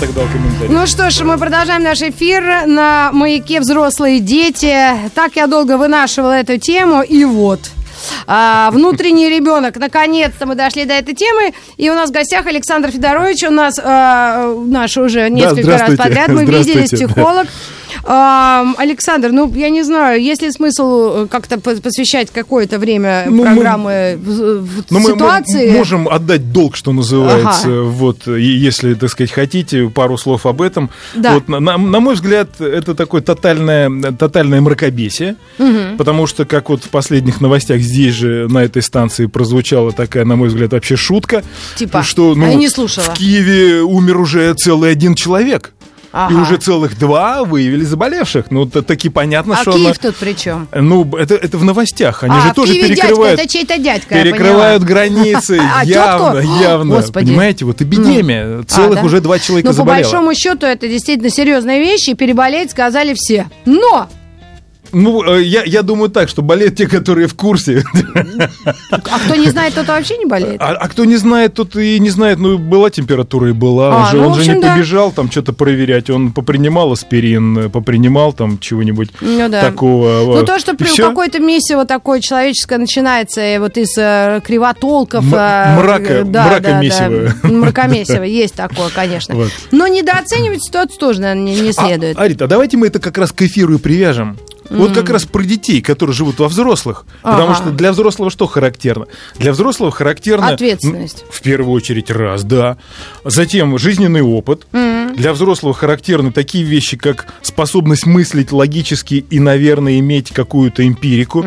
Тогда комментарий. Ну что ж, мы продолжаем наш эфир на маяке взрослые дети. Так я долго вынашивала эту тему, и вот. А, внутренний ребенок. Наконец-то мы дошли до этой темы. И у нас в гостях Александр Федорович. У нас а, наш уже несколько раз подряд. Мы виделись, психолог. А, Александр, ну, я не знаю, есть ли смысл э, как-то посвящать какое-то время Ну, мы- программы в, в Ну, мы, ситуации? мы можем отдать долг, что называется. Вот, и если, так сказать, хотите, пару слов об этом. Да. Вот, на, на- мой взгляд, это такое тотальное, тотальное мракобесие. Потому что, как вот в последних новостях здесь же, на этой станции, прозвучала такая, на мой взгляд, вообще шутка. Типа? Что, ну, А я не слушала. В Киеве умер уже целый один человек. И Ага. уже целых два выявили заболевших. Ну, т- таки понятно, А что... Киев она- тут при чем? Ну, это, это в новостях. Они а, же тоже Киеве перекрывают... дядька, это чей-то дядька, перекрывают границы А, явно, явно. Понимаете, вот эпидемия. Целых А, да? уже два человека Но по заболело. большому счету это действительно серьезная вещь, и переболеть сказали все. Но! Ну, э, я, я думаю так, что болеют те, которые в курсе. А кто не знает, тот вообще не болеет. А, а кто не знает, тот и не знает. Ну, была температура и была. Он А, же, ну, он же не да. побежал там что-то проверять. Он попринимал аспирин, попринимал там чего-нибудь Ну да. такого. Ну, то, что при какой-то месиво такое человеческое начинается вот из э, кривотолков. М- э, мрака- э, да, мракомесиво. Да, да. Мракомесиво, есть такое, конечно. Вот. Но недооценивать ситуацию тоже, наверное, не, не следует. А, Арита, а давайте мы это как раз к эфиру и привяжем. Вот как раз про детей, которые живут во взрослых. Потому Ага. что для взрослого что характерно? Для взрослого характерно... Ответственность. В первую очередь, раз, да. Затем жизненный опыт. Для взрослого характерны такие вещи, как способность мыслить логически и, наверное, иметь какую-то эмпирику.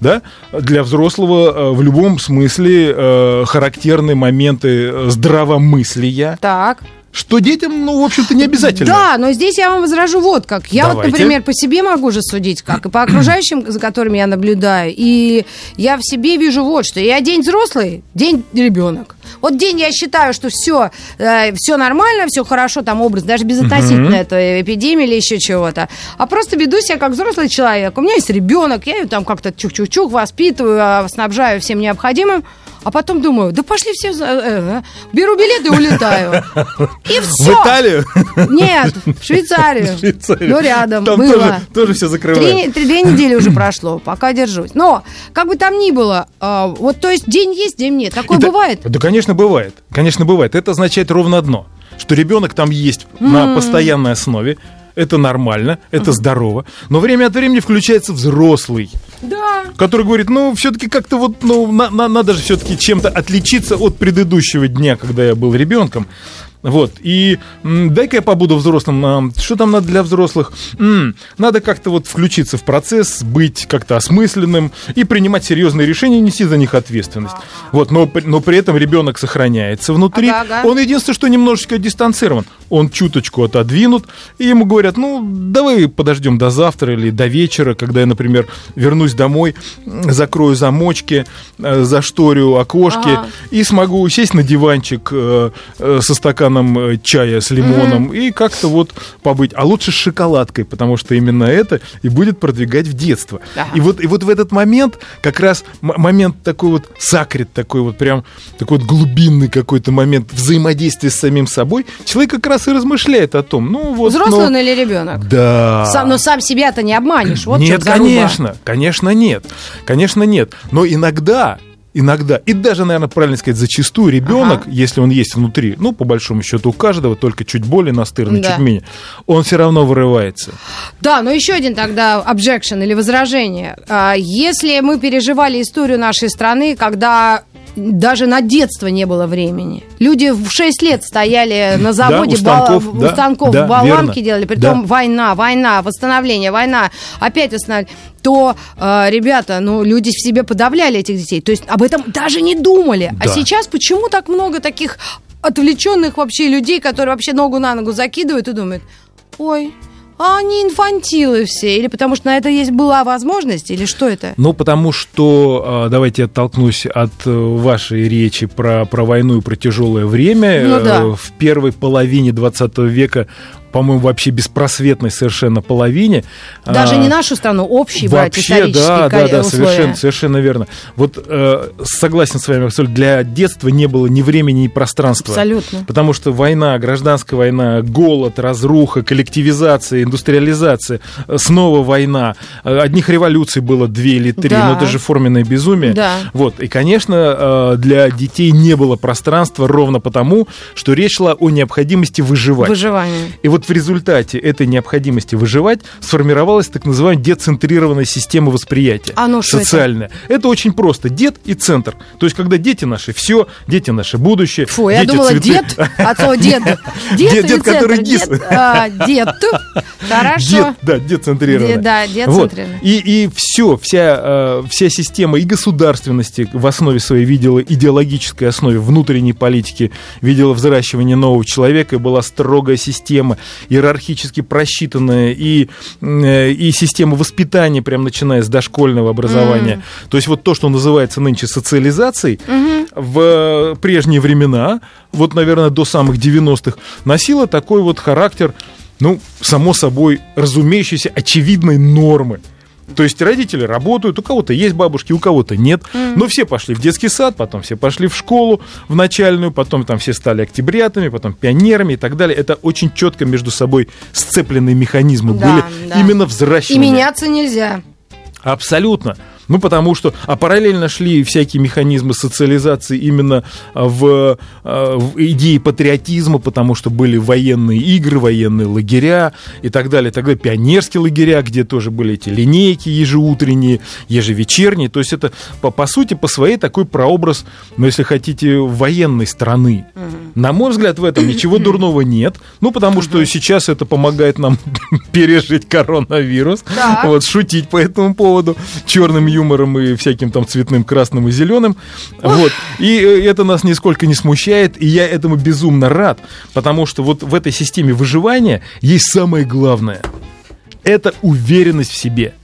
Да? Для взрослого э, в любом смысле э, характерны моменты э, здравомыслия. Так. Что детям, ну, в общем-то, не обязательно. Да, но здесь я вам возражу вот как. Я вот, Давайте. например, по себе могу же судить, как и по окружающим, за которыми я наблюдаю. И я в себе вижу вот что. Я день взрослый, день ребенок. Вот день я считаю, что все, все нормально, все хорошо, там образ, даже безотносительно этой эпидемии или еще чего-то. А просто веду себя как взрослый человек. У меня есть ребенок, я ее там как-то чух-чух-чух воспитываю, а, снабжаю всем необходимым. А потом думаю, да пошли все, э, э, беру билет и улетаю. И все. В Италию? Нет, в Швейцарию. В Швейцарию. Ну, рядом Там было. тоже, тоже все закрывают. Три, две недели уже прошло, пока держусь. Но, как бы там ни было, а, вот, то есть, день есть, день нет. Такое Это- бывает. Да, конечно, бывает. Конечно, бывает. Это означает ровно одно, что ребенок там есть на постоянной основе. Это нормально, это здорово. Но время от времени включается взрослый, Да. который говорит, ну, все-таки как-то вот, ну, на- на- надо же все-таки чем-то отличиться от предыдущего дня, когда я был ребенком. Вот, и дай-ка я побуду взрослым. а, Что там надо для взрослых? М, надо как-то вот включиться в процесс, быть как-то осмысленным и принимать серьезные решения, нести за них ответственность. Вот, но, но при этом ребенок сохраняется внутри. Ага, ага. Он единственное, что немножечко дистанцирован. Он чуточку отодвинут, и ему говорят, ну, давай подождем до завтра или до вечера, когда я, например, вернусь домой, закрою замочки, э, зашторю окошки Ага. и смогу сесть на диванчик э, э, со стаканом э, чая с лимоном и как-то вот побыть. А лучше с шоколадкой, потому что именно это и будет продвигать в детство. Ага. И вот, и вот в этот момент, как раз момент такой вот сакрет, такой вот прям, такой вот глубинный какой-то момент взаимодействия с самим собой, человек как раз и размышляет о том, ну вот... Взрослый ну, он или ребенок? Да. Сам, но сам себя-то не обманешь. Вот нет, конечно, конечно нет, конечно нет. Но иногда, иногда, и даже, наверное, правильно сказать, зачастую ребенок, Ага. если он есть внутри, ну, по большому счету у каждого, только чуть более настырный, Да. чуть менее, он все равно вырывается. Да, но еще один тогда objection или возражение. А, Если мы переживали историю нашей страны, когда даже на детство не было времени. Люди в 6 лет стояли на заводе, у станков, ба- у да, станков да, болванки верно. делали, притом Да. война, война, восстановление, война, опять восстановление, то, э, ребята, ну, люди в себе подавляли этих детей. То есть об этом даже не думали. А Да. сейчас почему так много таких отвлеченных вообще людей, которые вообще ногу на ногу закидывают и думают, ой, а они инфантилы все? Или потому что на это есть была возможность? Или что это? Ну, потому что, а, давайте оттолкнусь от э, вашей речи про, про войну и про тяжелое время. Ну да. Э, В первой половине 20 века по-моему, вообще беспросветной совершенно половине. Даже А, не нашу страну, общий брать Вообще, исторические да, да, да, условия. совершенно, совершенно верно. Вот э, согласен с вами, абсолютно. Для детства не было ни времени, ни пространства. Абсолютно. Потому что война, гражданская война, голод, разруха, коллективизация, индустриализация, э, снова война. Э, Одних революций было две или три, Да. но это же форменное безумие. Да. Вот. И, конечно, э, для детей не было пространства ровно потому, что речь шла о необходимости выживать. Выживание. И вот в результате этой необходимости выживать сформировалась так называемая децентрированная система восприятия. А ну, что это? социальная. Это? очень просто. Дед и центр. То есть, когда дети наши все, дети наше будущее. Фу, я дети думала, цветы. дед, слова дед. Дед, Дед- дед, который гис. Дед, а, дед. Хорошо. Дед, да, децентрированная. Де- да, Вот. децентрированная. И, и все, вся, э, вся система и государственности в основе своей видела идеологической основе внутренней политики, видела взращивание нового человека, и была строгая система, иерархически просчитанная, и, э, и система воспитания, прям начиная с дошкольного образования. То есть вот то, что называется нынче социализацией, в э, прежние времена, вот, наверное, до самых 90-х, носила такой вот характер, ну, само собой, разумеющейся очевидной нормы. То есть родители работают, у кого-то есть бабушки, у кого-то нет. Но все пошли в детский сад, потом все пошли в школу, в начальную, потом там все стали октябрятами, потом пионерами и так далее. Это очень четко между собой сцепленные механизмы Да, были да. именно И взращивания. меняться нельзя. Абсолютно. Ну, потому что... А параллельно шли всякие механизмы социализации именно а, в, а, в идеи патриотизма, потому что были военные игры, военные лагеря и так далее. Тогда пионерские лагеря, где тоже были эти линейки ежеутренние, ежевечерние. То есть это, по, по сути, по своей такой прообраз, ну, если хотите, военной страны. На мой взгляд, в этом ничего дурного нет. Ну, потому что сейчас это помогает нам пережить коронавирус. Так. Вот, шутить по этому поводу черным юмором и всяким там цветным красным и зеленым. Вот. И э, это нас нисколько не смущает, и я этому безумно рад, потому что вот в этой системе выживания есть самое главное. Это уверенность в себе.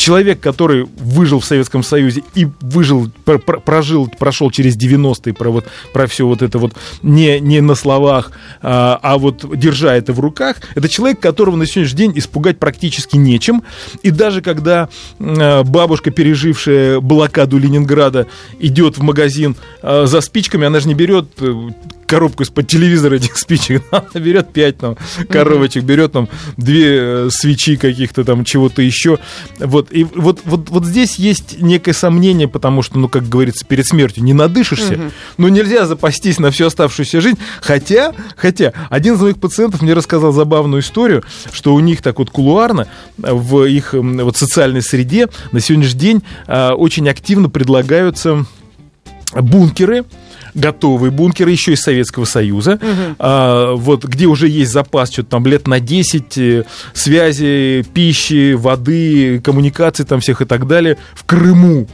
Человек, который выжил в Советском Союзе и выжил, пр- пр- прожил, прошел через 90-е, про, вот, про все вот это вот не, не на словах, а, а вот держа это в руках, это человек, которого на сегодняшний день испугать практически нечем. И даже когда э, бабушка, пережившая блокаду Ленинграда, идет в магазин э, за спичками, она же не берет э, коробку из-под телевизора этих спичек, она берет пять там коробочек, берет там две э, свечи каких-то там чего-то еще. Вот, и вот, вот, вот здесь есть некое сомнение, потому что, ну, как говорится, перед смертью не надышишься, но нельзя запастись на всю оставшуюся жизнь. Хотя, хотя, один из моих пациентов мне рассказал забавную историю, что у них так вот кулуарно в их вот социальной среде на сегодняшний день а, очень активно предлагаются бункеры, готовые бункеры еще из Советского Союза, а, вот, где уже есть запас что-то там лет на 10 э, связи, пищи, воды, коммуникаций там всех и так далее в Крыму.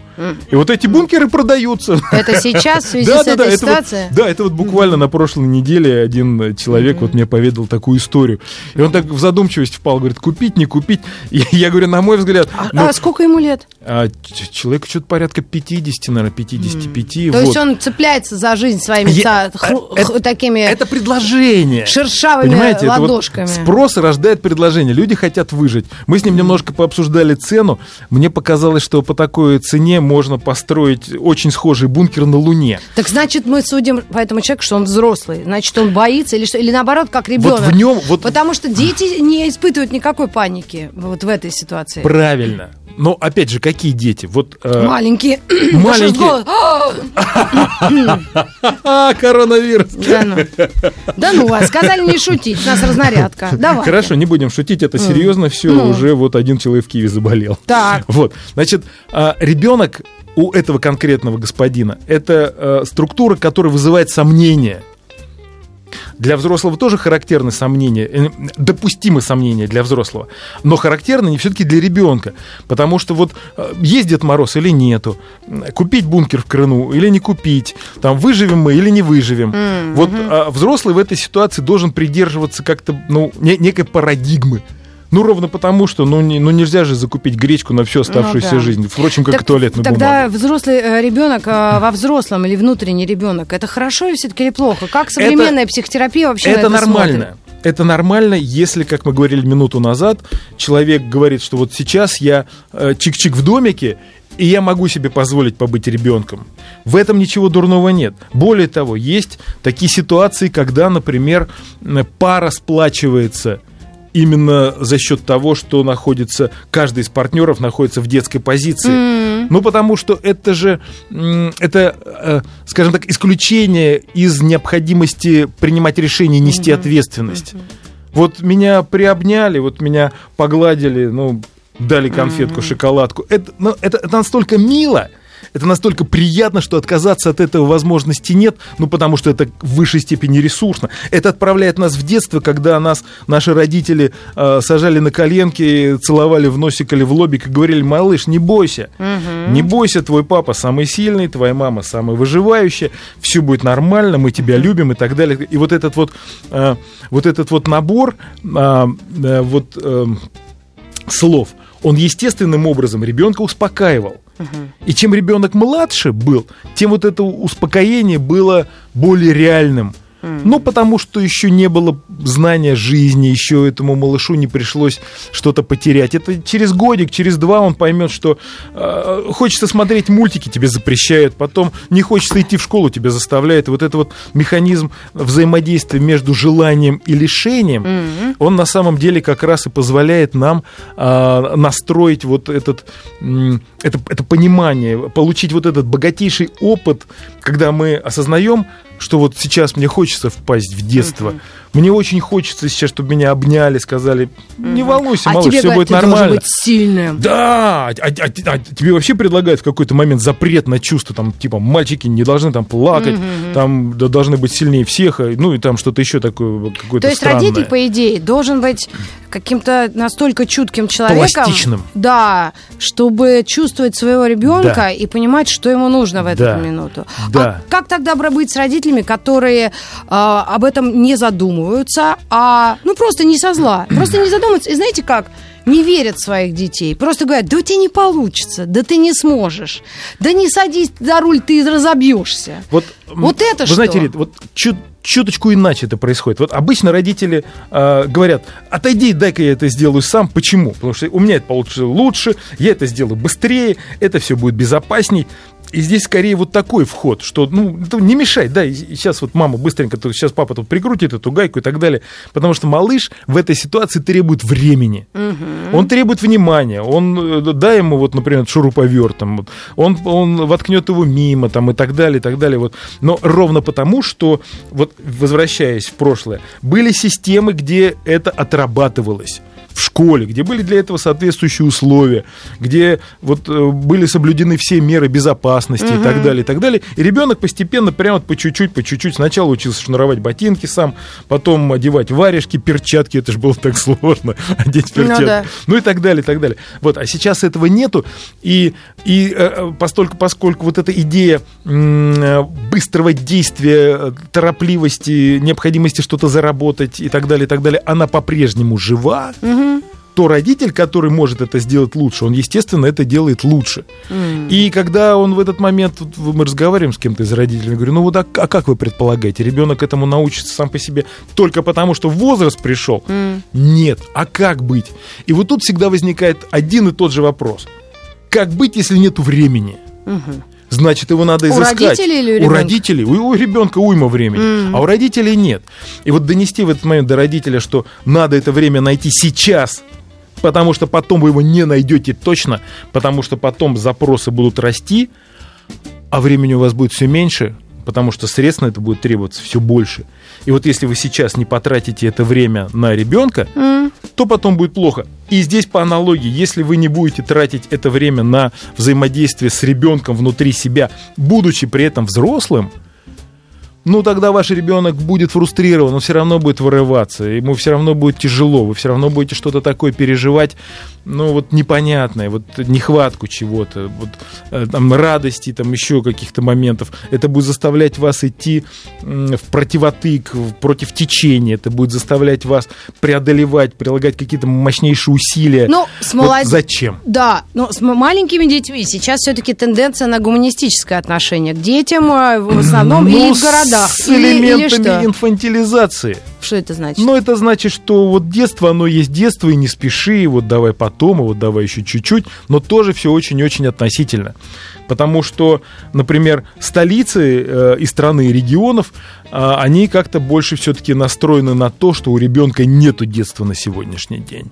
И вот эти бункеры продаются. Это сейчас в связи Да, с да, да, этой это вот- ситуацией? да, это вот буквально на прошлой неделе один человек вот мне поведал такую историю. И он так в задумчивость впал, говорит, купить, не купить. И я говорю, на мой взгляд, А, ну, а сколько ему лет? а, ч- человеку что-то порядка 50, наверное, 55. То вот. есть он цепляется за жизнь своими Я- ца- хру- это- х- такими Это предложение. шершавыми Понимаете, это вот ладошками. спрос рождает предложение. Люди хотят выжить. Мы с ним немножко пообсуждали цену. Мне показалось, что по такой цене можно построить очень схожий бункер на Луне. Так значит, мы судим по этому человеку, что он взрослый. Значит, он боится или что? Или наоборот, как ребенок. Вот в нем, вот Потому что дети не испытывают никакой паники вот в этой ситуации. правильно. Но опять же, какие дети? Вот э, Маленькие. Маленькие. а, коронавирус. Да ну. Да ну вас, сказали не шутить, у нас разнарядка. Давай. Хорошо, не будем шутить, это серьезно, все, Ну. уже вот один человек в Киеве заболел. Так. Вот, значит, а, ребенок у этого конкретного господина, это э, структура, которая вызывает сомнения. Для взрослого тоже характерны сомнения, э, допустимы сомнения для взрослого, но характерны не все-таки для ребенка, потому что вот э, есть Дед Мороз или нету, купить бункер в Крыну или не купить, там выживем мы или не выживем. Вот а, взрослый в этой ситуации должен придерживаться как-то, ну, не- некой парадигмы. Ну, ровно потому, что ну, не, ну нельзя же закупить гречку на всю оставшуюся Ну да. жизнь. Впрочем, как Так и туалетную Тогда бумагу. взрослый э, ребенок э, во взрослом или внутренний ребенок, это хорошо все-таки или плохо? Как современная психотерапия вообще на Это это нормально. смотрит? Это нормально, если, как мы говорили минуту назад, человек говорит, что вот сейчас я э, чик-чик в домике, и я могу себе позволить побыть ребенком. В этом ничего дурного нет. Более того, есть такие ситуации, когда, например, пара сплачивается именно за счет того, что находится, каждый из партнеров находится в детской позиции. Ну, потому что это же, это, э, скажем так, исключение из необходимости принимать решения и нести ответственность. Вот меня приобняли, вот меня погладили, ну, дали конфетку, шоколадку. Это, ну, это, это настолько мило, это настолько приятно, что отказаться от этого возможности нет, ну, потому что это в высшей степени ресурсно. Это отправляет нас в детство, когда нас наши родители э, сажали на коленки, целовали в носик или в лобик и говорили, малыш, не бойся, не бойся, твой папа самый сильный, твоя мама самая выживающая, все будет нормально, мы тебя любим и так далее. И вот этот вот, э, вот этот вот набор, а, э, вот э, слов, он естественным образом ребенка успокаивал. И чем ребенок младше был, тем вот это успокоение было более реальным. Ну, потому что еще не было знания жизни, еще этому малышу не пришлось что-то потерять. Это через годик, через два он поймет, что э, хочется смотреть мультики, тебе запрещают, потом не хочется идти в школу, тебя заставляют. Вот это вот механизм взаимодействия между желанием и лишением, он на самом деле как раз и позволяет нам э, настроить вот этот, м, это, это понимание, получить вот этот богатейший опыт, когда мы осознаем, что вот сейчас мне хочется впасть в детство. Мне очень хочется сейчас, чтобы меня обняли, сказали, не волнуйся, А малыш, тебе все говорят, будет ты нормально. быть сильным. Да, а, а- а- а тебе вообще предлагают в какой-то момент запрет на чувства, там, типа, мальчики не должны там плакать, там да, должны быть сильнее всех, а, ну и там что-то еще такое, какое-то То есть странное. родитель, по идее, должен быть каким-то настолько чутким человеком, Пластичным. да, чтобы чувствовать своего ребенка Да. и понимать, что ему нужно в эту Да. минуту. Да. А как тогда быть с родителями, которые а, об этом не задумываются, а ну просто не со зла, просто не задумываются. И знаете как? Не верят в своих детей. Просто говорят, да у тебя не получится, да ты не сможешь, да не садись за руль, ты разобьешься. Вот, Вот это вы что? знаете, Рит, вот чуть чуточку иначе это происходит. Вот обычно родители э, говорят, отойди, дай-ка я это сделаю сам. Почему? Потому что у меня это получится лучше, я это сделаю быстрее, это все будет безопасней. И здесь скорее вот такой вход, что, ну, не мешай, да, и сейчас вот мама быстренько, сейчас папа тут прикрутит эту гайку и так далее, потому что малыш в этой ситуации требует времени, он требует внимания, он, э, дай ему вот, например, шуруповерт, там, вот, он, он воткнет его мимо, там, и так далее, и так далее, вот, но ровно потому, что, вот, возвращаясь в прошлое, были системы, где это отрабатывалось, в школе, где были для этого соответствующие условия, где вот э, были соблюдены все меры безопасности и так далее, и так далее. И ребенок постепенно, прямо по чуть-чуть, по чуть-чуть, сначала учился шнуровать ботинки сам, потом одевать варежки, перчатки, это же было так сложно, одеть Ну перчатки. да. Ну и так далее, и так далее. Вот, а сейчас этого нету, и, и э, постольку, поскольку вот эта идея э, быстрого действия, э, торопливости, необходимости что-то заработать и так далее, и так далее, она по-прежнему жива, то родитель, который может это сделать лучше, он, естественно, это делает лучше. И когда он в этот момент, вот мы разговариваем с кем-то из родителей, говорю, ну вот а, а как вы предполагаете, ребенок этому научится сам по себе только потому, что возраст пришел? Нет. А как быть? И вот тут всегда возникает один и тот же вопрос. Как быть, если нету времени? Значит, его надо У изыскать. родителей или у ребенка? родителей. У, у ребенка уйма времени. А у родителей нет. И вот донести в этот момент до родителя, что надо это время найти сейчас, потому что потом вы его не найдете точно, потому что потом запросы будут расти, а времени у вас будет все меньше, потому что средств на это будет требоваться все больше. И вот если вы сейчас не потратите это время на ребенка, то потом будет плохо. И здесь по аналогии, если вы не будете тратить это время на взаимодействие с ребенком внутри себя, будучи при этом взрослым, ну тогда ваш ребенок будет фрустрирован, он все равно будет вырываться, ему все равно будет тяжело, вы все равно будете что-то такое переживать, ну вот непонятное, вот нехватку чего-то, вот э, там радости, там еще каких-то моментов. Это будет заставлять вас идти в противотык, против течения, это будет заставлять вас преодолевать, прилагать какие-то мощнейшие усилия. Ну, с молод... вот зачем? Да, но с маленькими детьми сейчас все-таки тенденция на гуманистическое отношение к детям э, в основном ну, или в городах. С элементами или, или инфантилизации. Что это значит? Ну, это значит, что вот детство, оно есть детство, и не спеши, вот давай потом, и вот давай еще чуть-чуть, но тоже все очень-очень относительно. Потому что, например, столицы э, и страны, и регионов, э, они как-то больше все-таки настроены на то, что у ребенка нету детства на сегодняшний день.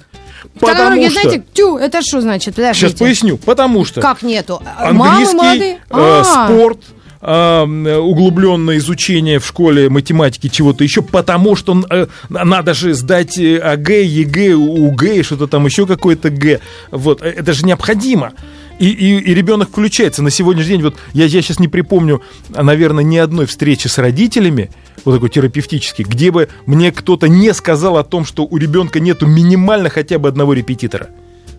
Потому что... знаете, тю, это что значит? Подождите. Сейчас поясню. Потому что... Как нету? Английский, Мамы молодые? Э, спорт, углубленное изучение в школе математики чего-то еще, потому что э, надо же сдать э, ОГЭ, ЕГЭ, УГЭ, что-то там еще какое-то Г. Вот, э, это же необходимо. И, и, и ребенок включается. На сегодняшний день, вот я, я сейчас не припомню, наверное, ни одной встречи с родителями, вот такой терапевтической, где бы мне кто-то не сказал о том, что у ребенка нету минимально хотя бы одного репетитора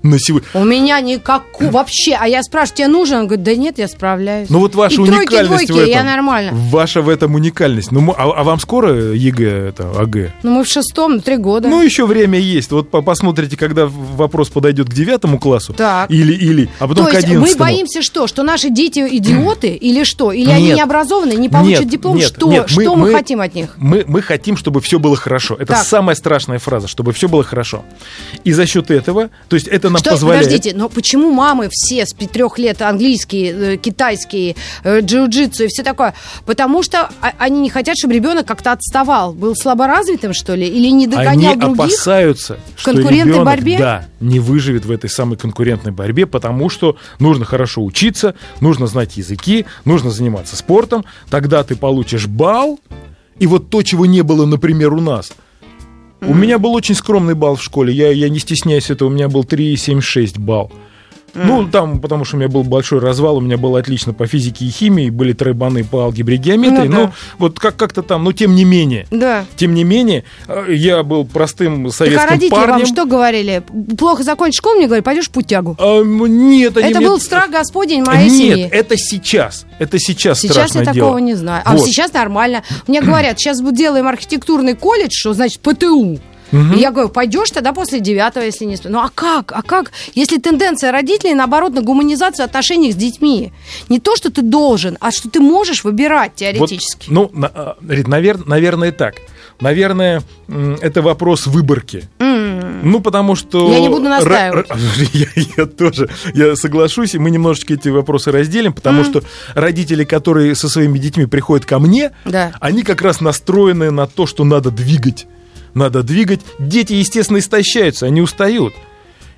на сегодня. У меня никакого вообще. А я спрашиваю, тебе нужен? Он говорит, да нет, я справляюсь. Ну вот ваша И уникальность тройки, двойки, в этом. я нормально. Ваша в этом уникальность. Ну, а, а вам скоро ЕГЭ, это, ОГЭ? Ну мы в шестом, три года. Ну еще время есть. Вот посмотрите, когда вопрос подойдет к девятому классу. Так. Или, или, а потом То к одиннадцатому. мы боимся что? Что наши дети идиоты или что? Или нет. они не образованы, не получат нет, диплом? Нет, что нет, что мы, мы хотим от них? Мы, мы хотим, чтобы все было хорошо. Это так. самая страшная фраза, чтобы все было хорошо. И за счет этого, то есть это нам что? позволяет... Подождите, но почему мамы все с трех лет английские, э, китайские, э, джиу-джитсу и все такое? Потому что а, они не хотят, чтобы ребенок как-то отставал, был слаборазвитым, что ли, или не догонял они других? опасаются, в конкурентной ребенок, борьбе? Да, не выживет в этой самой конкурентной борьбе, потому что нужно хорошо учиться, нужно знать языки, нужно заниматься спортом, тогда ты получишь балл, и вот то, чего не было, например, у нас – у меня был очень скромный балл в школе, я, я не стесняюсь этого, у меня был 3,76 балл. Ну, там, потому что у меня был большой развал, у меня было отлично по физике и химии, были тройбаны по алгебре и геометрии, ну, да. но вот как- как-то там, но тем не менее. Да. Тем не менее, э, я был простым советским так, а родители парнем. вам что говорили? Плохо закончишь школу, мне говорили, пойдешь путягу. А, нет, Это был страх Господень моей нет, семьи. Нет, это сейчас. Это сейчас Сейчас я такого не знаю. А вот. сейчас нормально. Мне говорят, сейчас делаем архитектурный колледж, что значит ПТУ. Угу. И я говорю, пойдешь тогда после девятого, если не... Ну а как? А как? Если тенденция родителей, наоборот, на гуманизацию отношений с детьми. Не то, что ты должен, а что ты можешь выбирать теоретически. Вот, ну, на, навер, наверное, так. Наверное, это вопрос выборки. Mm. Ну, потому что... Я не буду настаивать. Я, я тоже, я соглашусь, и мы немножечко эти вопросы разделим, потому mm. что родители, которые со своими детьми приходят ко мне, да. они как раз настроены на то, что надо двигать надо двигать. Дети, естественно, истощаются, они устают.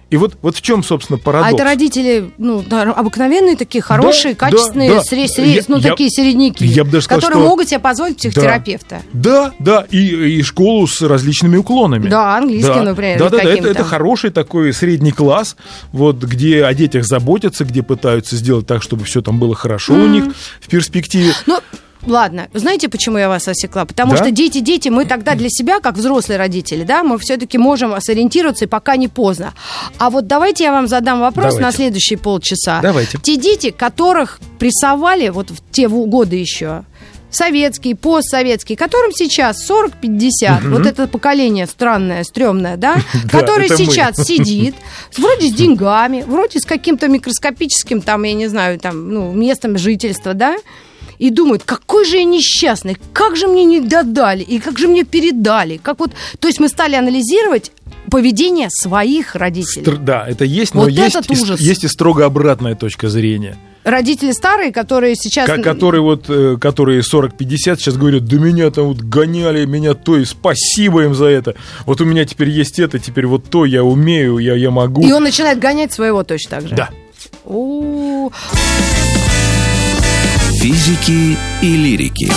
И вот, вот в чем, собственно, парадокс. А это родители, ну, обыкновенные такие, хорошие, да, качественные, да, да. Сред, сред, я, ну, я, такие середняки, я бы даже сказал, которые что... могут себе позволить психотерапевта. Да, да, и, и школу с различными уклонами. Да, английский, да. например. Да, да, да, это, это хороший такой средний класс, вот, где о детях заботятся, где пытаются сделать так, чтобы все там было хорошо mm-hmm. у них в перспективе. Ну, Ладно, знаете, почему я вас осекла? Потому да? что дети, дети, мы тогда для себя, как взрослые родители, да, мы все-таки можем сориентироваться, и пока не поздно. А вот давайте я вам задам вопрос давайте. на следующие полчаса. Давайте. Те дети, которых прессовали вот в те годы еще, советские, постсоветские, которым сейчас 40-50, угу. вот это поколение странное, стрёмное, да, которое сейчас сидит, вроде с деньгами, вроде с каким-то микроскопическим, там, я не знаю, там, ну, местом жительства, да, и думают, какой же я несчастный, как же мне не додали, и как же мне передали. Как вот, то есть мы стали анализировать поведение своих родителей. Стр- да, это есть, но вот есть. И, есть и строго обратная точка зрения родители старые, которые сейчас... Которые вот, э, которые 40-50 сейчас говорят, да меня там вот гоняли, меня то, и спасибо им за это. Вот у меня теперь есть это, теперь вот то, я умею, я, я могу. И он начинает гонять своего точно так же. Да. У-у-у физики и лирики.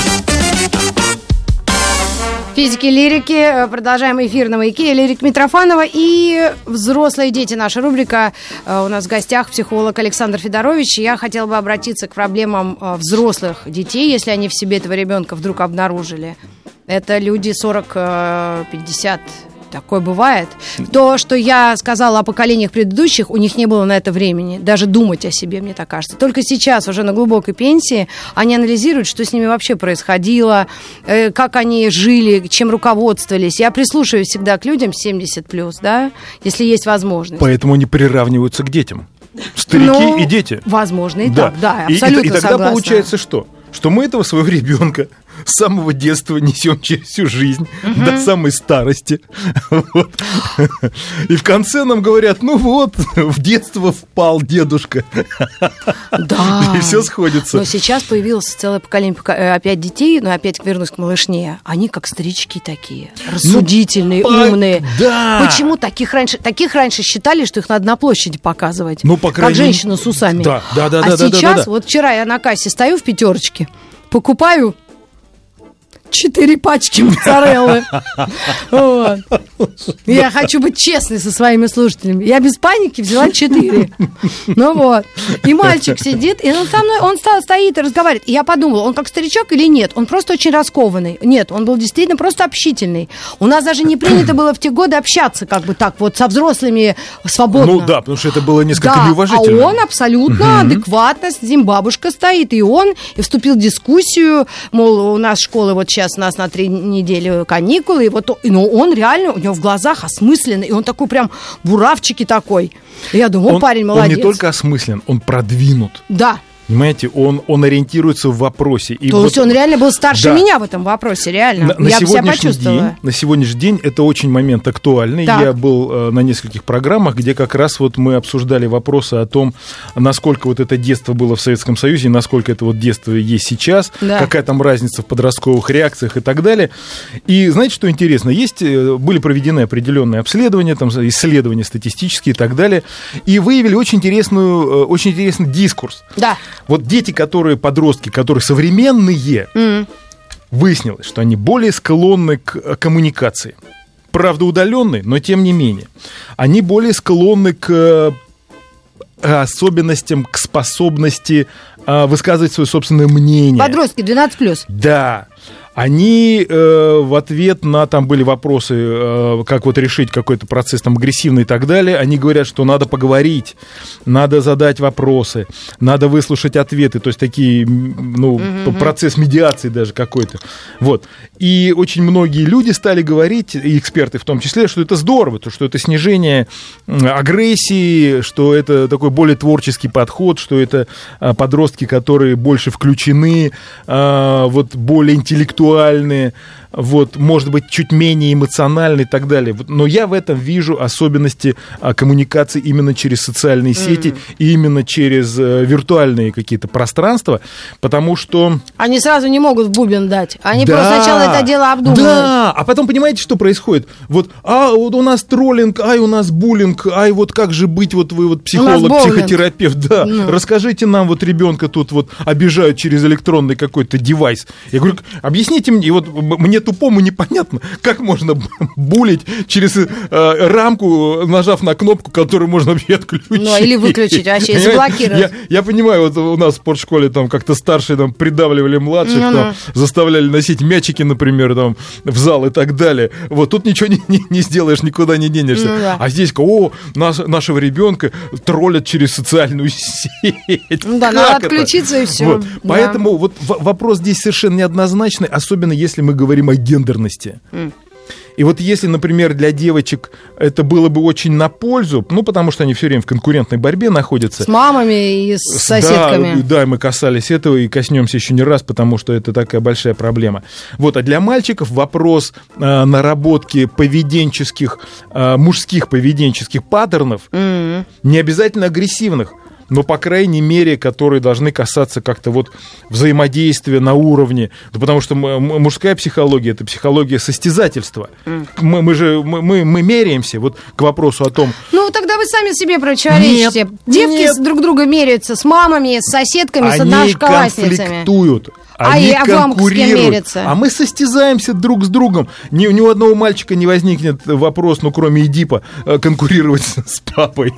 Физики лирики. Э, продолжаем эфир на маяке. Лирик Митрофанова и взрослые дети. Наша рубрика. Э, у нас в гостях психолог Александр Федорович. Я хотела бы обратиться к проблемам э, взрослых детей, если они в себе этого ребенка вдруг обнаружили. Это люди 40-50 Такое бывает. То, что я сказала о поколениях предыдущих, у них не было на это времени. Даже думать о себе, мне так кажется. Только сейчас, уже на глубокой пенсии, они анализируют, что с ними вообще происходило, э, как они жили, чем руководствовались. Я прислушиваюсь всегда к людям 70 плюс, да, если есть возможность. Поэтому они приравниваются к детям. Старики ну, и дети. Возможно, и да. так, да, абсолютно и, и, и тогда согласна. получается что? Что мы этого своего ребенка с самого детства несем через всю жизнь угу. до самой старости. Вот. И в конце нам говорят, ну вот, в детство впал дедушка. Да. И все сходится. Но сейчас появилось целое поколение э, опять детей, но опять вернусь к малышне. Они как старички такие, рассудительные, ну, умные. Да. Почему таких раньше, таких раньше считали, что их надо на площади показывать? Ну, по крайней... Как женщину с усами. Да, да, да. А да, сейчас, да, да, да. вот вчера я на кассе стою в пятерочке, покупаю четыре пачки моцареллы. Вот. Я хочу быть честной со своими слушателями. Я без паники взяла четыре. Ну вот. И мальчик сидит, и он со мной, он стоит и разговаривает. И я подумала, он как старичок или нет? Он просто очень раскованный. Нет, он был действительно просто общительный. У нас даже не принято было в те годы общаться как бы так вот со взрослыми свободно. Ну да, потому что это было несколько да, неуважительно. А он абсолютно адекватно, с ним бабушка стоит, и он и вступил в дискуссию, мол, у нас школы вот сейчас сейчас у нас на три недели каникулы, и вот ну, он реально, у него в глазах осмысленный, и он такой прям буравчики такой. И я думаю, он, парень молодец. Он не только осмыслен, он продвинут. Да, Понимаете, он, он ориентируется в вопросе. И То вот, есть он реально был старше да. меня в этом вопросе, реально. На, Я на себя почувствовала. День, на сегодняшний день это очень момент актуальный. Так. Я был э, на нескольких программах, где как раз вот мы обсуждали вопросы о том, насколько вот это детство было в Советском Союзе, насколько это вот детство есть сейчас, да. какая там разница в подростковых реакциях и так далее. И знаете, что интересно? Есть, э, были проведены определенные обследования, там, исследования статистические и так далее, и выявили очень, интересную, э, очень интересный дискурс. Да. Вот дети, которые подростки, которые современные, mm. выяснилось, что они более склонны к э, коммуникации. Правда, удаленные, но тем не менее. Они более склонны к э, особенностям, к способности э, высказывать свое собственное мнение. Подростки 12+. Да. Они э, в ответ на, там были вопросы, э, как вот решить какой-то процесс там агрессивный и так далее, они говорят, что надо поговорить, надо задать вопросы, надо выслушать ответы, то есть такие, ну, mm-hmm. процесс медиации даже какой-то. Вот. И очень многие люди стали говорить, и эксперты в том числе, что это здорово, то, что это снижение агрессии, что это такой более творческий подход, что это э, подростки, которые больше включены, э, вот более интеллектуальные интеллектуальные, вот, может быть, чуть менее эмоциональные и так далее. Но я в этом вижу особенности а, коммуникации именно через социальные сети mm. и именно через а, виртуальные какие-то пространства, потому что... Они сразу не могут в бубен дать. Они да, просто сначала это дело обдумывают. Да, а потом понимаете, что происходит? Вот, а вот у нас троллинг, ай, у нас буллинг, ай, вот как же быть, вот вы вот психолог, психотерапевт, да, mm. расскажите нам, вот ребенка тут вот обижают через электронный какой-то девайс. Я говорю, объясните мне, и вот мне тупому непонятно, как можно булить через э, рамку, нажав на кнопку, которую можно вообще отключить. Ну, или выключить вообще, заблокировать. Я, я понимаю, вот у нас в спортшколе там как-то старшие там придавливали младших, ну, там, заставляли носить мячики, например, там в зал и так далее. Вот тут ничего не, не, не сделаешь, никуда не денешься. Ну, да. А здесь, о, наш, нашего ребенка троллят через социальную сеть. Ну, да, как надо это? отключиться и все. Вот. Да. Поэтому вот вопрос здесь совершенно неоднозначный, особенно если мы говорим о гендерности. Mm. И вот если, например, для девочек это было бы очень на пользу, ну, потому что они все время в конкурентной борьбе находятся. С мамами и с соседками. Да, да, мы касались этого и коснемся еще не раз, потому что это такая большая проблема. Вот, а для мальчиков вопрос э, наработки поведенческих, э, мужских поведенческих паттернов, mm-hmm. не обязательно агрессивных, но, по крайней мере, которые должны касаться как-то вот взаимодействия на уровне. Да потому что мужская психология – это психология состязательства. Mm. Мы, мы же мы, мы меряемся вот к вопросу о том… Ну, тогда вы сами себе противоречите. Нет, Девки нет. друг друга меряются с мамами, с соседками, Они с одноклассницами. конфликтуют А Они а конкурируют. А мы состязаемся друг с другом. Ни, ни у одного мальчика не возникнет вопрос, ну, кроме Эдипа, э, конкурировать с папой.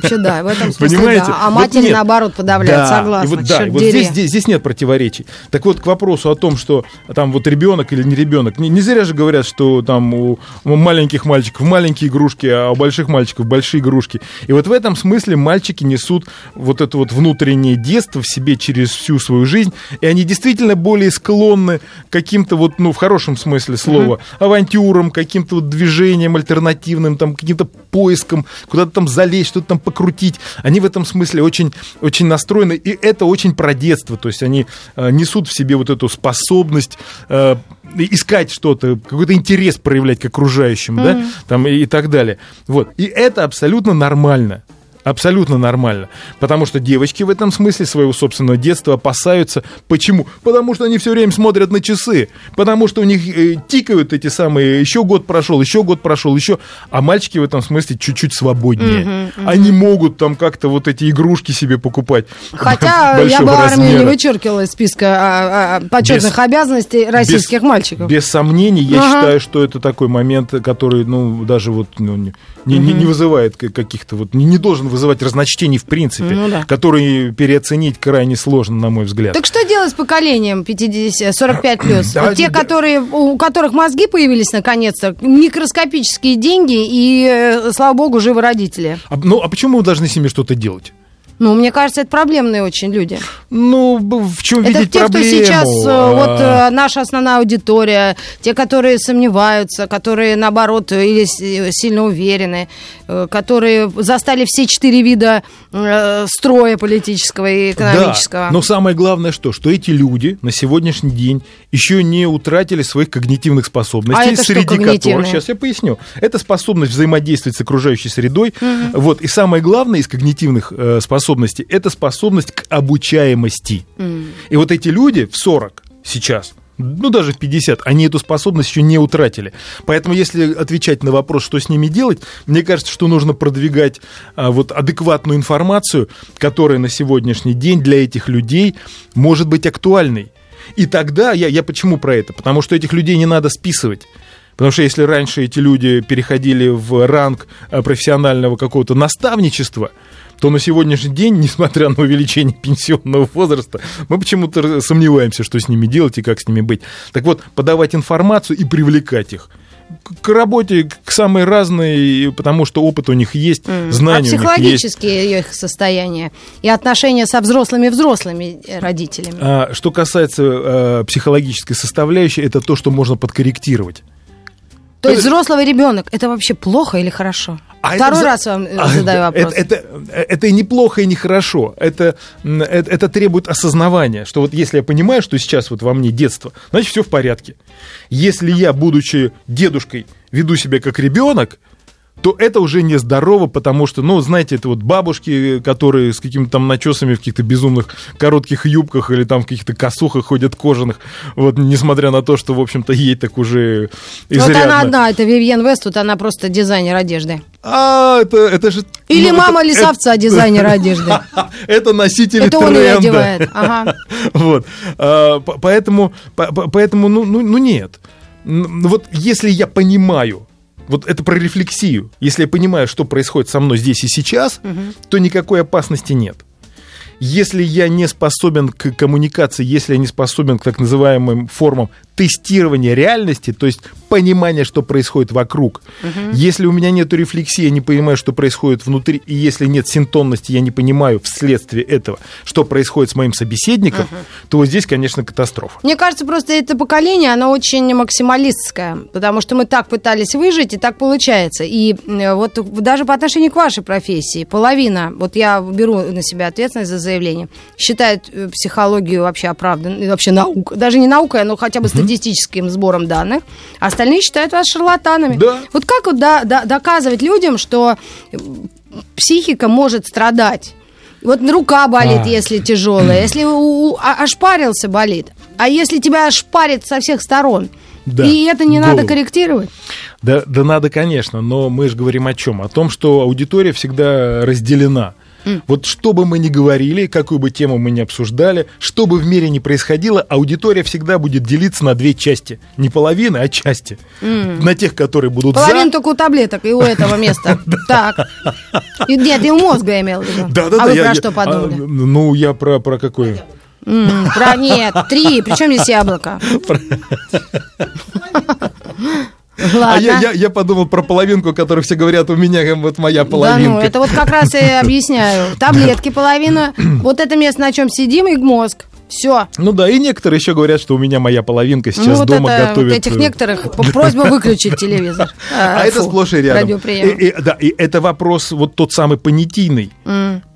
Вообще, да, в этом смысле, Понимаете? да. А Вот матери, нет. наоборот, подавляют, Да, согласна. И вот, да, и вот здесь, здесь, здесь нет противоречий. Так вот, к вопросу о том, что там вот ребенок или не ребенок, не, не зря же говорят, что там у маленьких мальчиков маленькие игрушки, а у больших мальчиков большие игрушки. И вот в этом смысле мальчики несут вот это вот внутреннее детство в себе через всю свою жизнь, и они действительно более склонны к каким-то вот, ну, в хорошем смысле слова, авантюрам, каким-то вот движениям альтернативным, там, каким-то поискам, куда-то там залезть, что-то там покрутить. Они в этом смысле очень, очень настроены, и это очень про детство, то есть они э, несут в себе вот эту способность э, искать что-то, какой-то интерес проявлять к окружающим, да, там и, и так далее. Вот. И это абсолютно нормально. Абсолютно нормально. Потому что девочки в этом смысле своего собственного детства опасаются. Почему? Потому что они все время смотрят на часы. Потому что у них э, тикают эти самые, еще год прошел, еще год прошел, еще. А мальчики в этом смысле чуть-чуть свободнее. Они могут там как-то вот эти игрушки себе покупать. Хотя я бы армию не размера. вычеркивала из списка а, а, почетных Без- обязанностей российских без, мальчиков. Без сомнений, я Ага. считаю, что это такой момент, который, ну, даже вот ну, не, не, не- не вызывает каких-то вот, не, не должен вызывать разночтений в принципе, Ну да. который переоценить крайне сложно, на мой взгляд. Так что делать с поколением 50, 45 плюс? Да, Вот те, которые, у которых мозги появились наконец-то, микроскопические деньги и, э, слава богу, живы родители. А, ну, а почему мы должны с ними что-то делать? Ну, мне кажется, это проблемные очень люди. Ну, в чем Это видеть те, проблему? кто сейчас, э, А, вот э, наша основная аудитория, те, которые сомневаются, которые, наоборот, или э, сильно уверены, которые застали все четыре вида строя политического и экономического. Да, но самое главное что? Что эти люди на сегодняшний день еще не утратили своих когнитивных способностей, А это среди которых, сейчас я поясню, это способность взаимодействовать с окружающей средой. Вот, и самое главное из когнитивных э, способностей, это способность к обучаемости. И вот эти люди в 40 сейчас, ну даже в 50, они эту способность еще не утратили. Поэтому, если отвечать на вопрос, что с ними делать, мне кажется, что нужно продвигать а, вот адекватную информацию, которая на сегодняшний день для этих людей может быть актуальной. И тогда, я, я почему про это? Потому что этих людей не надо списывать. Потому что если раньше эти люди переходили в ранг а, профессионального какого-то наставничества, то на сегодняшний день, несмотря на увеличение пенсионного возраста, мы почему-то сомневаемся, что с ними делать и как с ними быть. Так вот, подавать информацию и привлекать их к- работе, к самой разной, потому что опыт у них есть, а знания у них есть. психологические их состояния и отношения со взрослыми взрослыми э, родителями. А, что касается э, психологической составляющей, это то, что можно подкорректировать. То есть взрослый ребенок это вообще плохо или хорошо? А Второй это- раз вам э, А, задаю вопрос. Это, это, это и неплохо, и нехорошо. Это, м, это, это требует осознавания, что вот если я понимаю, что сейчас вот во мне детство, значит, все в порядке. Если я, будучи дедушкой, веду себя как ребенок, то это уже нездорово, потому что, ну, знаете, это вот бабушки, которые с какими-то там начесами в каких-то безумных коротких юбках или там в каких-то косухах ходят кожаных, вот, несмотря на то, что, в общем-то, ей так уже изрядно. Вот она одна, это Вивьен Вествуд, она просто дизайнер одежды. А, это, это же... Или ну, мама это- лесовца, дизайнер одежды. Это носители Это он ее одевает. Ага. Вот. А, по- Поэтому, по- по- поэтому ну, ну, ну нет. Вот если я понимаю, вот это про рефлексию, если я понимаю, что происходит со мной здесь и сейчас, то никакой опасности нет. Если я не способен к коммуникации, если я не способен к так называемым формам тестирования реальности, то есть понимания, что происходит вокруг, если у меня нет рефлексии, я не понимаю, что происходит внутри, и если нет синтонности, я не понимаю вследствие этого, что происходит с моим собеседником, то вот здесь, конечно, катастрофа. Мне кажется, просто это поколение, оно очень максималистское, потому что мы так пытались выжить, и так получается. И э, вот даже по отношению к вашей профессии, половина, вот я беру на себя ответственность за заявление, считает э, психологию вообще оправданной, вообще наука, даже не наукой, но хотя бы статистическим сбором данных, а остальные считают вас шарлатанами. Да. Вот как вот да- да- доказывать людям, что психика может страдать? Вот рука болит, А. если тяжелая, если у- у- а- ошпарился, болит. А если тебя ошпарит со всех сторон, Да, и это не надо голову. корректировать? Да, да надо, конечно, но мы же говорим о чем? О том, что аудитория всегда разделена. Вот что бы мы ни говорили, какую бы тему мы ни обсуждали, что бы в мире ни происходило, аудитория всегда будет делиться на две части. Не половины, а части. На тех, которые будут Половина за... только у таблеток и у этого места. Так. Нет, и у мозга я имел в виду. Да, да, А вы про что подумали? а, ну, я про? М, Про нет, три. Причем здесь яблоко? А Ладно. я, я, я подумал про половинку, которую все говорят, у меня вот моя Да половинка. ну, это вот как раз и объясняю. Таблетки половина, вот это место, на чем сидим, и мозг. Все. Ну да, и некоторые еще говорят, что у меня моя половинка сейчас Ну вот дома это, готовит. вот этих э, некоторых просьба выключить телевизор. А это фу, сплошь и рядом. радиоприем. И- и- да, и это вопрос вот тот самый понятийный.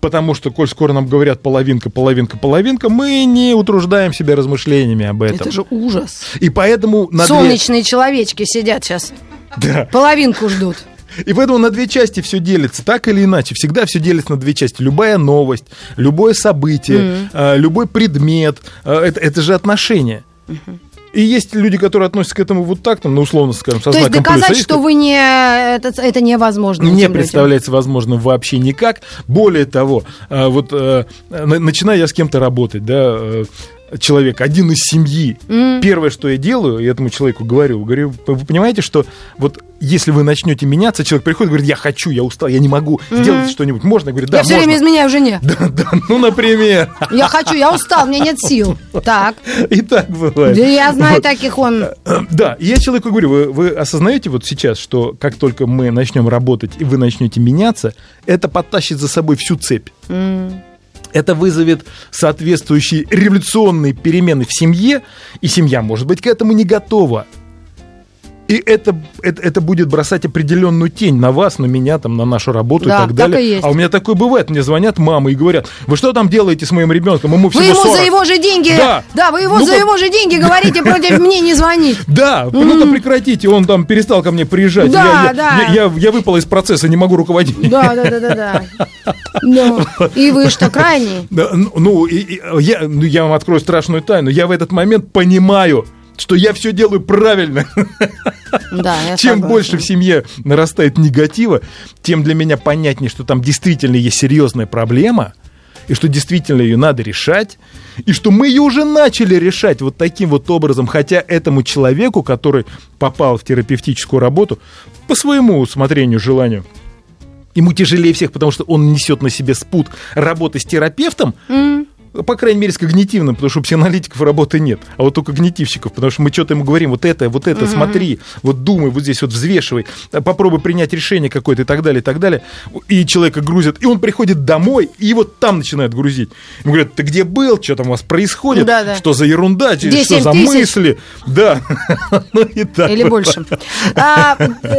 Потому что, коль скоро нам говорят половинка, половинка, половинка, мы не утруждаем себя размышлениями об этом. Это же ужас. И поэтому две... Солнечные человечки сидят сейчас. Да. Половинку ждут. И поэтому на две части все делится, так или иначе. Всегда все делится на две части. Любая новость, любое событие, э, любой предмет, э, это, это же отношения. И есть люди, которые относятся к этому вот так, там, ну, условно скажем, со То есть знаком доказать, плюс. А есть что вы не... Это, это невозможно. не этим людям. представляется возможным вообще никак. Более того, вот э, на- начинаю я с кем-то работать, да, э, человек, один из семьи, первое, что я делаю, я этому человеку говорю, говорю, вы понимаете, что вот если вы начнете меняться, человек приходит и говорит, я хочу, я устал, я не могу, сделайте что-нибудь. Можно? Я говорю, да, Я все можно. время изменяю жене. Да, да, ну, например. Я хочу, я устал, у меня нет сил. Так. И так бывает. Да я знаю Вот. таких он. Да, и я человеку говорю, вы, вы осознаете вот сейчас, что как только мы начнем работать и вы начнете меняться, это подтащит за собой всю цепь. Это вызовет соответствующие революционные перемены в семье, и семья, может быть, к этому не готова. И это, это, это будет бросать определенную тень на вас, на меня, там, на нашу работу Да, и так так далее. и есть. А у меня такое бывает. Мне звонят мамы и говорят, вы что там делаете с моим ребенком? Ему Вы всего ему 40». за его же деньги, Да. да, вы его Ну за как- его же деньги говорите против мне не звонить. Да, ну-ка прекратите, он там перестал ко мне приезжать. Да, да. Я, выпал из процесса, не могу руководить. Да, да, да, да, да. Ну, и вы что, крайний? Ну, ну, ну, я вам открою страшную тайну. Я в этот момент понимаю, что я все делаю правильно. Да, я Чем согласна. больше в семье нарастает негатива, тем для меня понятнее, что там действительно есть серьезная проблема, и что действительно ее надо решать, и что мы ее уже начали решать вот таким вот образом, хотя этому человеку, который попал в терапевтическую работу, по своему усмотрению, желанию, ему тяжелее всех, потому что он несет на себе спут работы с терапевтом, по крайней мере, с когнитивным, потому что у психоаналитиков работы нет, а вот у когнитивщиков, потому что мы что-то ему говорим, вот это, вот это, смотри, вот думай, вот здесь вот взвешивай, попробуй принять решение какое-то и так далее, и так далее. И человека грузят, и он приходит домой, и вот там начинает грузить. Ему говорят, ты где был, что там у вас происходит, Да, да. что за ерунда, что 7 за тысяч? мысли. Да, ну и так. Или больше. А,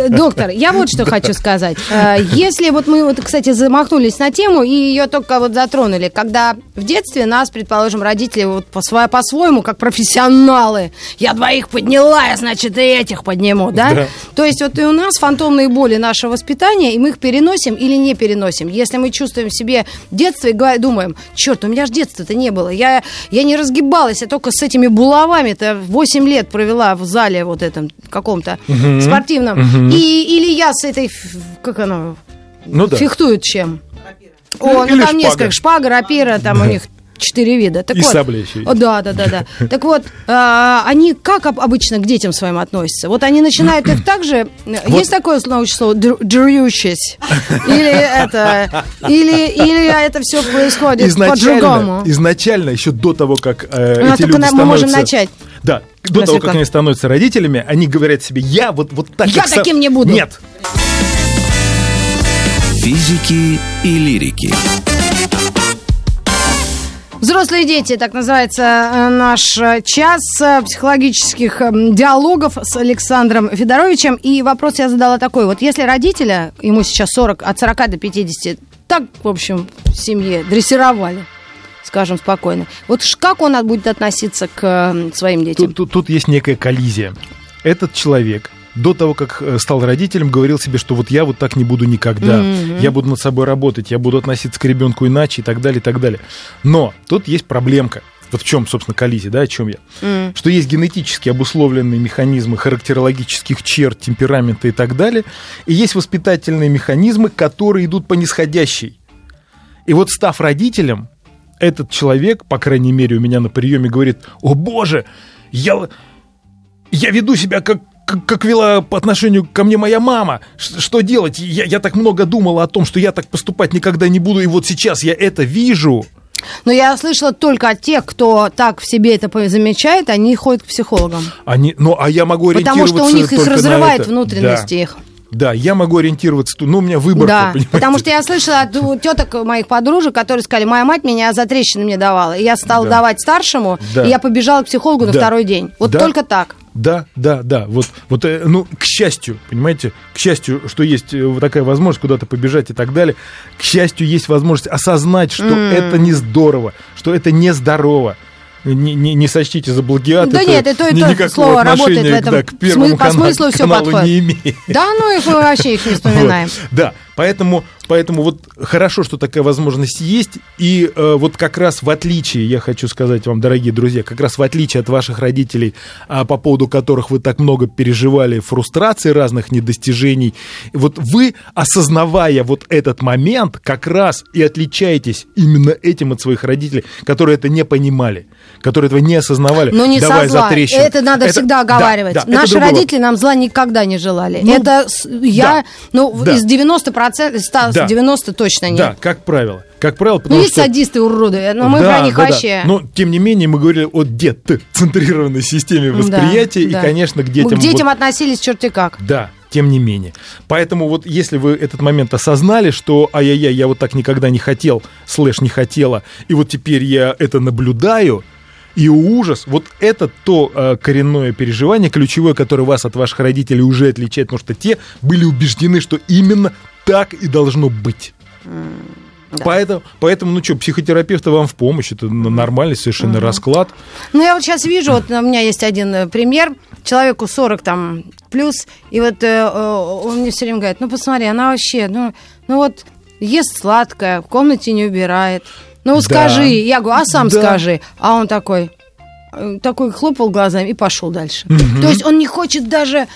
доктор, я вот что хочу сказать. А, Если вот мы, вот, кстати, замахнулись на тему и ее только вот затронули, когда в детстве нас, предположим, родители вот по сво- по-своему, как профессионалы, я двоих подняла, я, значит, и этих подниму, да? Да. То есть вот и у нас фантомные боли нашего воспитания, и мы их переносим или не переносим. Если мы чувствуем в себе детство и думаем, черт, у меня же детства-то не было, я, я не разгибалась, я только с этими булавами-то 8 лет провела в зале вот этом каком-то спортивном. И, или я с этой, как оно, Ну да. фехтуют чем? О, ну там шпага. несколько, шпага, рапира, там у них четыре вида. Так И вот, сабля еще есть. Да, да, да, да. Так вот, а, они как об- обычно к детям своим относятся? Вот они начинают их также... Есть такое научное слово «дрю- «дрючись»? Или это... Или, или это все происходит изначально, по-другому? изначально, еще до того, как э, Ну, эти только люди на- мы можем становятся- начать. Да, до того, как они становятся родителями, они говорят себе, я вот, вот так... Я как сам». таким не буду. Нет. Физики и лирики. Взрослые дети, так называется э, наш э, час э, психологических эм, диалогов с Александром Федоровичем. И вопрос я задала такой. Вот если родителя, ему сейчас 40, от 40 до 50, так, в общем, в семье дрессировали, скажем спокойно. Вот как он будет относиться к э, своим детям? Тут, тут- тут есть некая коллизия. Этот человек до того, как э, стал родителем, говорил себе, что вот я вот так не буду никогда, я буду над собой работать, я буду относиться к ребенку иначе и так далее, и так далее. Но тут есть проблемка. Вот в чем, собственно, коллизия, да, о чем я? Что есть генетически обусловленные механизмы характерологических черт, темперамента и так далее, и есть воспитательные механизмы, которые идут по нисходящей. И вот став родителем, этот человек, по крайней мере, у меня на приеме говорит, о боже, я, я веду себя как, как, вела по отношению ко мне моя мама. Ш- что делать? Я, я так много думала о том, что я так поступать никогда не буду, и вот сейчас я это вижу. Но я слышала только от тех, кто так в себе это замечает, они ходят к психологам. Они, ну, а я могу Потому ориентироваться что у них их разрывает внутренности Да. их. Да, я могу ориентироваться, ну, у меня выбор. Да, потому что я слышала от теток моих подружек, которые сказали, моя мать меня за трещины мне давала. И я стала Да. давать старшему, Да. и я побежала к психологу на Да. второй день. Вот Да. только так. Да, да, да. Вот, вот, э, ну, к счастью, понимаете, к счастью, что есть э, такая возможность куда-то побежать и так далее. К счастью, есть возможность осознать, что это не здорово, что это нездорово. Не, не, не сочтите за плагиат. Да нет, и то, и ни- то никакого слово работает в этом да, к первому смы- по смыслу каналу подходит. не имеет. Да, ну их вообще их не вспоминаем. Вот, да, поэтому, поэтому вот хорошо, что такая возможность есть. И э, вот как раз в отличие, я хочу сказать вам, дорогие друзья, как раз в отличие от ваших родителей, а, по поводу которых вы так много переживали, фрустрации разных недостижений, вот вы, осознавая вот этот момент, как раз и отличаетесь именно этим от своих родителей, которые это не понимали, которые этого не осознавали. Но не давая со зла. за трещину. Это надо всегда да, оговаривать. да, это Наши родители нам зла никогда не желали. Ну, это я, да, ну, да. из 90%, 100, Да. 90 точно нет. Да, как правило. Как правило, Ну, потому есть что... садисты уроды, но мы Да, про них да, да. вообще... Но, тем не менее, мы говорили о дет-центрированной системе Да, восприятия, да. и, конечно, к Мы детям... к детям вот- относились черти как. Да, тем не менее. Поэтому вот если вы этот момент осознали, что ай-яй-яй, я вот так никогда не хотел, слэш не хотела, и вот теперь я это наблюдаю, и ужас, вот это то э, коренное переживание, ключевое, которое вас от ваших родителей уже отличает, потому что те были убеждены, что именно так и должно быть. Поэтому, поэтому, ну что, психотерапевты вам в помощь, это нормальный совершенно расклад. Ну, я вот сейчас вижу, вот у меня есть один э, пример, человеку 40 там плюс, и вот э, э, он мне все время говорит, ну, посмотри, она вообще, ну, ну вот ест сладкое, в комнате не убирает. Ну, Да. скажи. Я говорю, а сам Да. скажи. А он такой, э, такой хлопал глазами и пошел дальше. То есть он не хочет даже...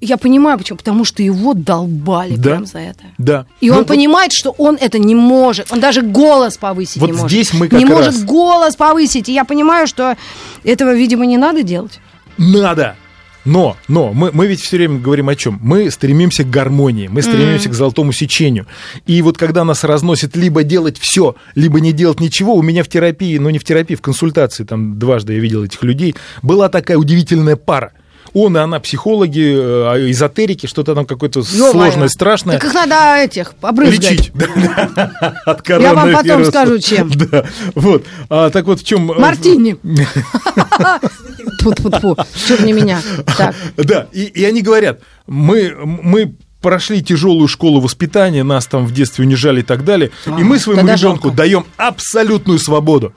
Я понимаю, почему. Потому что его долбали Да. прям за это. Да. И Ну, он вот- понимает, что он это не может. Он даже голос повысить Вот не может. здесь мы как не раз- может голос повысить. И я понимаю, что этого, видимо, не надо делать. Надо. Но, но, мы, мы ведь все время говорим о чем? Мы стремимся к гармонии, мы стремимся к золотому сечению. И вот когда нас разносит либо делать все, либо не делать ничего, у меня в терапии, ну не в терапии, в консультации, там дважды я видел этих людей, была такая удивительная пара. Он и она психологи, э, эзотерики, что-то там какое-то сложное, страшное. Так их надо этих обрызгать. Лечить. От Я вам потом скажу, чем. Да, вот. А, так вот в чем... Мартини. Тьфу-тьфу-тьфу. Чё не меня. Да, и, они говорят, мы, мы прошли тяжелую школу воспитания, нас там в детстве унижали и так далее, и мы своему ребенку даем абсолютную свободу.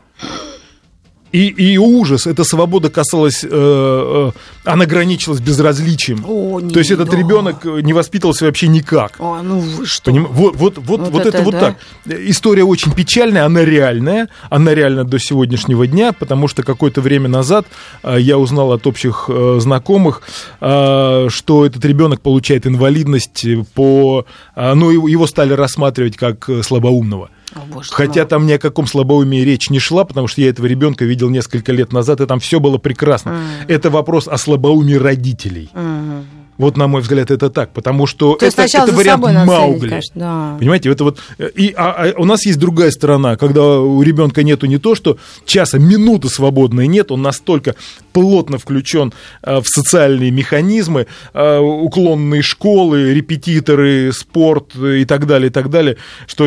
И, и ужас, эта свобода касалась, э, э, она граничилась безразличием. О, не, То есть этот да. ребенок э, не воспитывался вообще никак. О, ну вы что? Поним- Вот, вот, вот, Вот вот это, это вот да. так. История очень печальная, она реальная. Она реальна до сегодняшнего дня, потому что какое-то время назад э, я узнал от общих э, знакомых, э, что этот ребенок получает инвалидность по... э, ну, его, стали рассматривать как слабоумного. О, боже Хотя мой. там ни о каком слабоумии речь не шла, потому что я этого ребенка видел несколько лет назад, и там все было прекрасно. Это вопрос о слабоумии родителей. Мгм. Вот, на мой взгляд, это так, потому что То это, это вариант Маугли. конечно, да. Понимаете, это вот э, и а, а у нас есть другая сторона, когда у ребенка нету не то, что часа, минуты свободной нет, он настолько плотно включен э, в социальные механизмы, э, уклонные школы, репетиторы, спорт и так далее, и так далее, что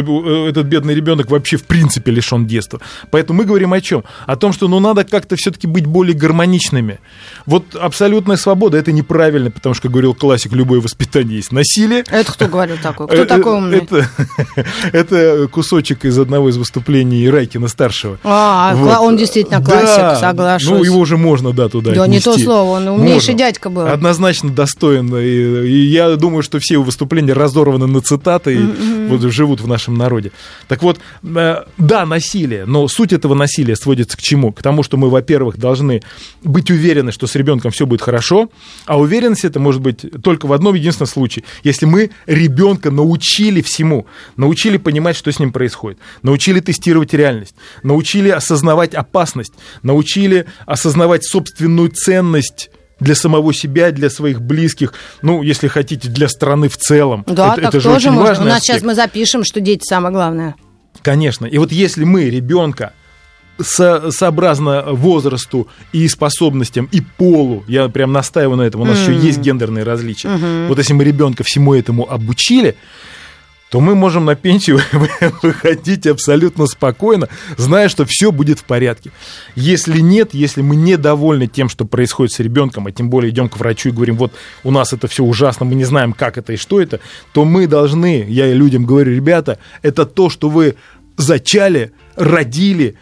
этот бедный ребенок вообще в принципе лишен детства. Поэтому мы говорим о чем? О том, что ну надо как-то все-таки быть более гармоничными. Вот абсолютная свобода это неправильно, потому что, как говорил классик, любое воспитание есть насилие. Это кто говорил такой? Кто Э, такой э, умный? Это, это кусочек из одного из выступлений Райкина старшего. А, Вот. кла- он действительно классик, Да, соглашусь. Ну, его уже можно, да, туда Да, не то отнести. слово, он умнейший Можно. дядька был. Однозначно достоин. И, и я думаю, что все его выступления разорваны на цитаты и вот живут в нашем народе. Так вот, э, да, насилие, но суть этого насилия сводится к чему? К тому, что мы, во-первых, должны быть уверены, что с ребенком все будет хорошо, а уверенность это может быть быть только в одном единственном случае. Если мы ребенка научили всему, научили понимать, что с ним происходит, научили тестировать реальность, научили осознавать опасность, научили осознавать собственную ценность для самого себя, для своих близких, ну, если хотите, для страны в целом. Да, это, так это же тоже очень можно. У важный нас аспект. сейчас мы запишем, что дети самое главное. Конечно. И вот если мы ребенка со- сообразно возрасту и способностям, и полу, я прям настаиваю на этом, у нас еще есть гендерные различия. Вот если мы ребенка всему этому обучили, то мы можем на пенсию выходить абсолютно спокойно, зная, что все будет в порядке. Если нет, если мы недовольны тем, что происходит с ребенком, а тем более идем к врачу и говорим, вот у нас это все ужасно, мы не знаем, как это и что это, то мы должны, я и людям говорю, ребята, это то, что вы зачали, родили,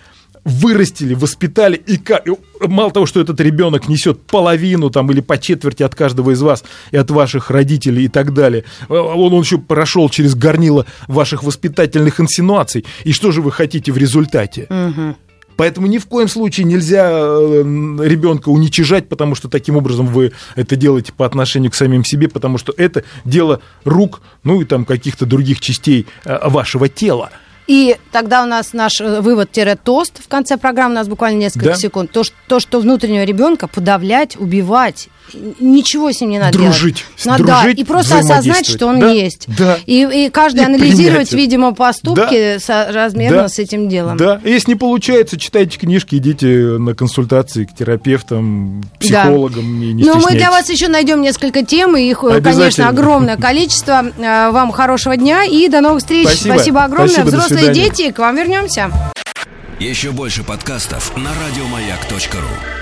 вырастили, воспитали, и ка- и мало того, что этот ребенок несет половину там или по четверти от каждого из вас и от ваших родителей и так далее, э, он, он еще прошел через горнило ваших воспитательных инсинуаций, и что же вы хотите в результате? Поэтому ни в коем случае нельзя э, ребенка уничижать, потому что таким образом вы это делаете по отношению к самим себе, потому что это дело рук, ну и там каких-то других частей э, вашего тела. И тогда у нас наш э, вывод-тост в конце программы, у нас буквально несколько Да. секунд. То, что, то, что внутреннего ребенка подавлять, убивать, ничего с ним не надо Дружить. делать. Надо, да, Дружить, и просто осознать, что он Да, есть. да. И, и каждый И анализировать, видимо, поступки соразмерно с этим делом. Да, если не получается, читайте книжки, идите на консультации к терапевтам, психологам, и не Ну, мы для вас еще найдем несколько тем, и их, э, конечно, огромное количество. Э, Вам хорошего дня и до новых встреч. Спасибо. огромное. Спасибо, до Взрослые дети, к вам вернемся. Еще больше подкастов на радиомаяк.ру.